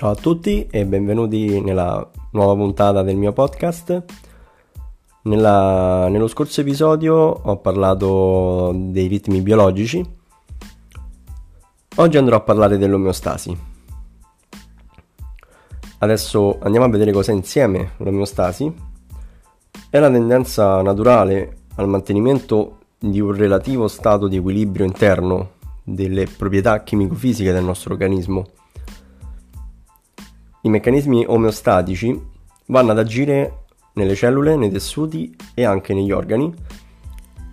Ciao a tutti e benvenuti nella nuova puntata del mio podcast. Nella, nello scorso episodio ho parlato dei ritmi biologici. Oggi andrò a parlare dell'omeostasi. Adesso andiamo a vedere cos'è insieme l'omeostasi. È la tendenza naturale al mantenimento di un relativo stato di equilibrio interno delle proprietà chimico-fisiche del nostro organismo i meccanismi omeostatici vanno ad agire nelle cellule, nei tessuti e anche negli organi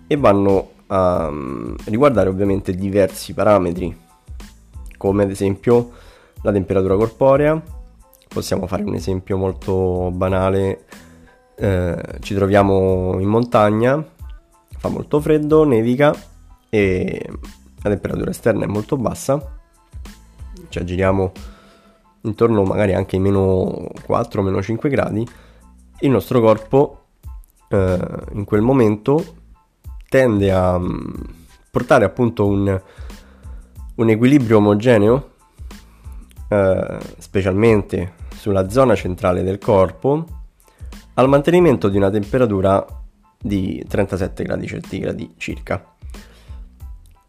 e vanno a mm, riguardare ovviamente diversi parametri come ad esempio la temperatura corporea. Possiamo fare un esempio molto banale eh, ci troviamo in montagna fa molto freddo, nevica e la temperatura esterna è molto bassa. Ci aggiriamo intorno magari anche ai meno 4, meno 5 gradi, il nostro corpo eh, in quel momento tende a mm, portare appunto un, un equilibrio omogeneo, eh, specialmente sulla zona centrale del corpo, al mantenimento di una temperatura di 37 gradi centigradi circa.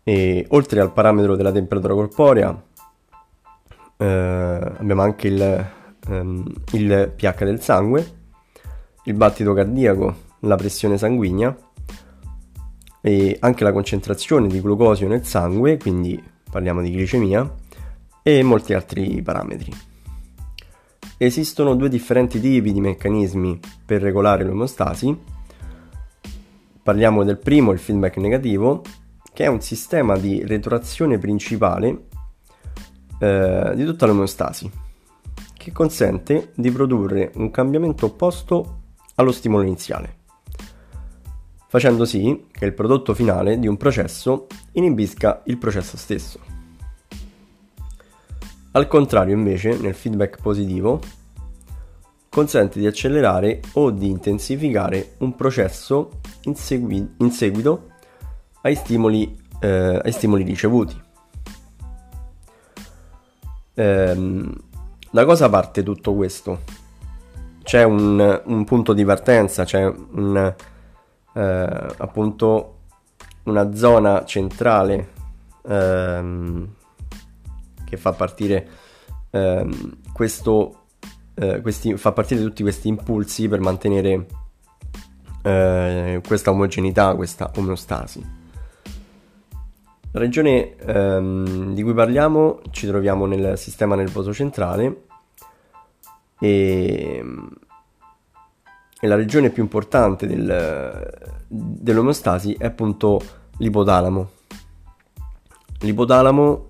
E oltre al parametro della temperatura corporea, eh, abbiamo anche il, ehm, il pH del sangue, il battito cardiaco, la pressione sanguigna e anche la concentrazione di glucosio nel sangue, quindi parliamo di glicemia, e molti altri parametri. Esistono due differenti tipi di meccanismi per regolare l'omeostasi. Parliamo del primo, il feedback negativo, che è un sistema di retroazione principale eh, di tutta l'omeostasi, che consente di produrre un cambiamento opposto allo stimolo iniziale, facendo sì che il prodotto finale di un processo inibisca il processo stesso. Al contrario, invece, nel feedback positivo, consente di accelerare o di intensificare un processo in, segui- in seguito ai stimoli, eh, ai stimoli ricevuti. Ehm, da cosa parte tutto questo? C'è un, un punto di partenza, c'è un, eh, appunto una zona centrale ehm, che fa partire ehm, questo, eh, questi, fa partire tutti questi impulsi per mantenere eh, questa omogeneità, questa omeostasi. La regione ehm, di cui parliamo ci troviamo nel sistema nervoso centrale e, e la regione più importante del, dell'omeostasi è appunto l'ipotalamo. L'ipotalamo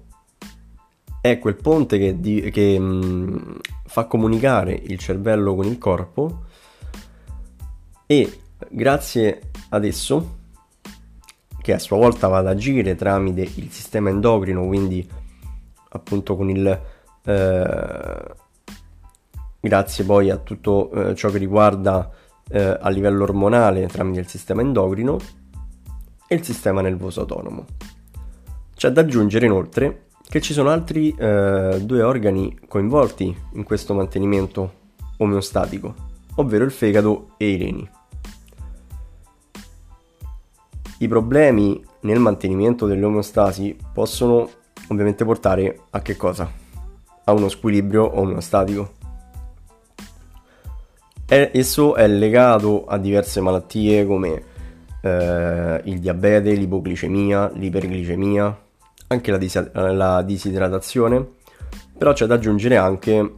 è quel ponte che, di, che mh, fa comunicare il cervello con il corpo e grazie ad esso che a sua volta va ad agire tramite il sistema endocrino, quindi appunto con il... Eh, grazie poi a tutto eh, ciò che riguarda eh, a livello ormonale tramite il sistema endocrino e il sistema nervoso autonomo. C'è da aggiungere inoltre che ci sono altri eh, due organi coinvolti in questo mantenimento omeostatico, ovvero il fegato e i reni. I problemi nel mantenimento dell'omeostasi possono ovviamente portare a che cosa? A uno squilibrio omeostatico. Esso è legato a diverse malattie come eh, il diabete, l'ipoglicemia, l'iperglicemia, anche la, dis- la disidratazione, però c'è da aggiungere anche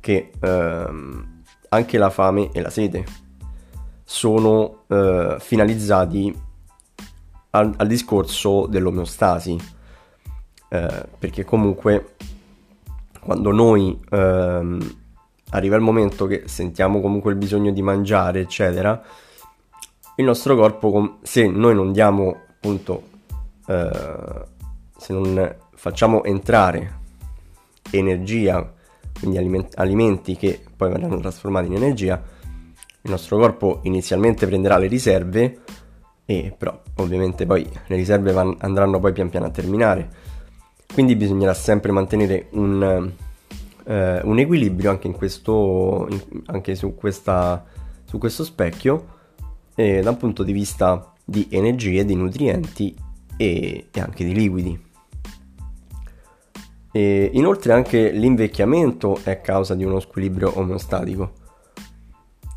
che ehm, anche la fame e la sete sono eh, finalizzati al, al discorso dell'omeostasi, eh, perché comunque quando noi ehm, arriva il momento che sentiamo comunque il bisogno di mangiare, eccetera, il nostro corpo, se noi non diamo appunto, eh, se non facciamo entrare energia, quindi aliment- alimenti che poi verranno trasformati in energia, il nostro corpo inizialmente prenderà le riserve e però ovviamente poi le riserve van- andranno poi pian piano a terminare. Quindi bisognerà sempre mantenere un, eh, un equilibrio anche, in questo, in, anche su, questa, su questo specchio eh, da un punto di vista di energie, di nutrienti e, e anche di liquidi. E inoltre anche l'invecchiamento è causa di uno squilibrio omeostatico.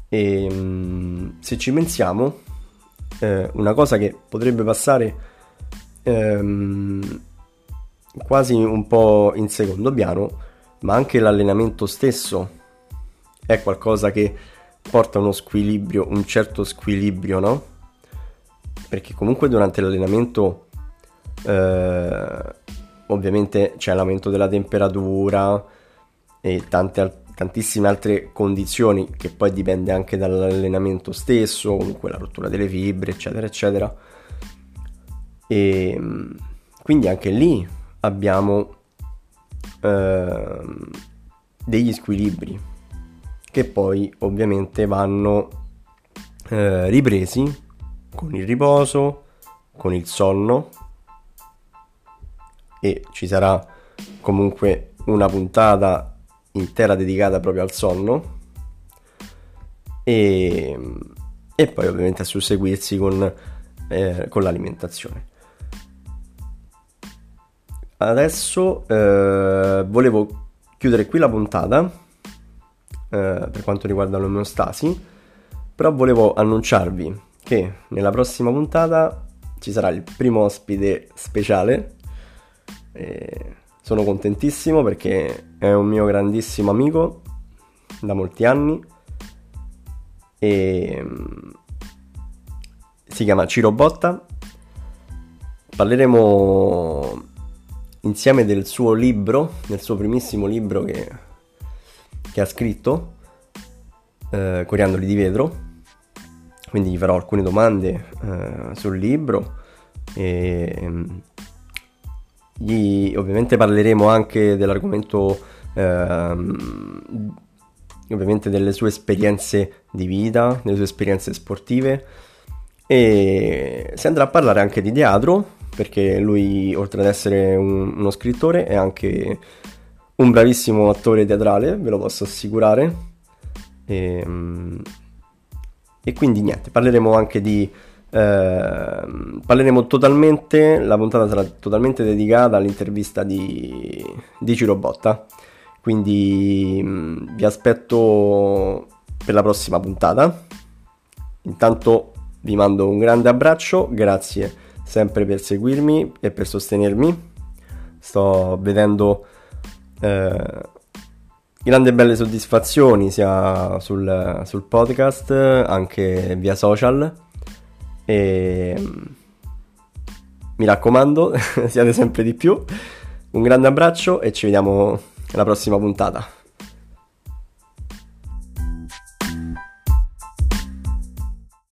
E mm, se ci pensiamo, eh, una cosa che potrebbe passare ehm, quasi un po' in secondo piano, ma anche l'allenamento stesso è qualcosa che porta uno squilibrio, un certo squilibrio, no? Perché comunque durante l'allenamento eh, ovviamente c'è l'aumento della temperatura e tante, tantissime altre condizioni che poi dipende anche dall'allenamento stesso, comunque la rottura delle fibre, eccetera, eccetera. E quindi anche lì abbiamo eh, degli squilibri che poi ovviamente vanno eh, ripresi con il riposo, con il sonno e ci sarà comunque una puntata intera dedicata proprio al sonno e, e poi ovviamente a susseguirsi con, eh, con l'alimentazione. Adesso eh, volevo chiudere qui la puntata eh, per quanto riguarda l'omeostasi, però volevo annunciarvi che nella prossima puntata ci sarà il primo ospite speciale. E sono contentissimo perché è un mio grandissimo amico da molti anni e mm, si chiama Ciro Botta. Parleremo insieme del suo libro, del suo primissimo libro che, che ha scritto, eh, Coriandoli di vetro. Quindi gli farò alcune domande eh, sul libro e mm, gli, ovviamente parleremo anche dell'argomento ehm, ovviamente delle sue esperienze di vita, delle sue esperienze sportive e si andrà a parlare anche di teatro perché lui oltre ad essere un, uno scrittore è anche un bravissimo attore teatrale, ve lo posso assicurare. E, ehm, e quindi niente, parleremo anche di... Eh, parleremo totalmente, la puntata sarà totalmente dedicata all'intervista di, di Ciro Botta. Quindi mh, mm, vi aspetto per la prossima puntata. Intanto vi mando un grande abbraccio, grazie sempre per seguirmi e per sostenermi. Sto vedendo eh, grandi e belle soddisfazioni sia sul, sul podcast anche via social e mi raccomando siate sempre di più. Un grande abbraccio e ci vediamo alla prossima puntata